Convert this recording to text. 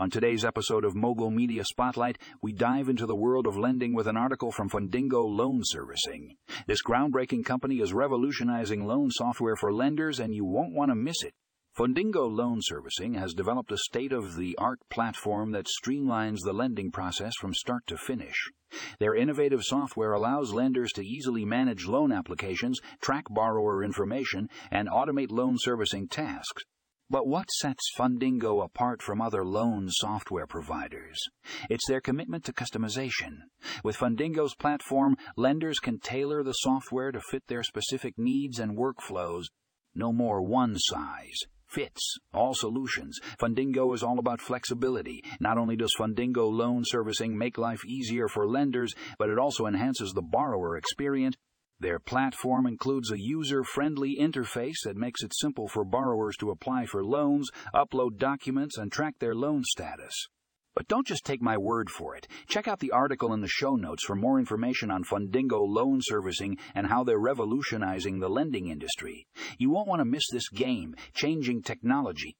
On today's episode of Mogul Media Spotlight, we dive into the world of lending with an article from Fundingo Loan Servicing. This groundbreaking company is revolutionizing loan software for lenders, and you won't want to miss it. Fundingo Loan Servicing has developed a state of the art platform that streamlines the lending process from start to finish. Their innovative software allows lenders to easily manage loan applications, track borrower information, and automate loan servicing tasks. But what sets Fundingo apart from other loan software providers? It's their commitment to customization. With Fundingo's platform, lenders can tailor the software to fit their specific needs and workflows. No more one size fits all solutions. Fundingo is all about flexibility. Not only does Fundingo loan servicing make life easier for lenders, but it also enhances the borrower experience their platform includes a user friendly interface that makes it simple for borrowers to apply for loans, upload documents, and track their loan status. But don't just take my word for it. Check out the article in the show notes for more information on Fundingo loan servicing and how they're revolutionizing the lending industry. You won't want to miss this game changing technology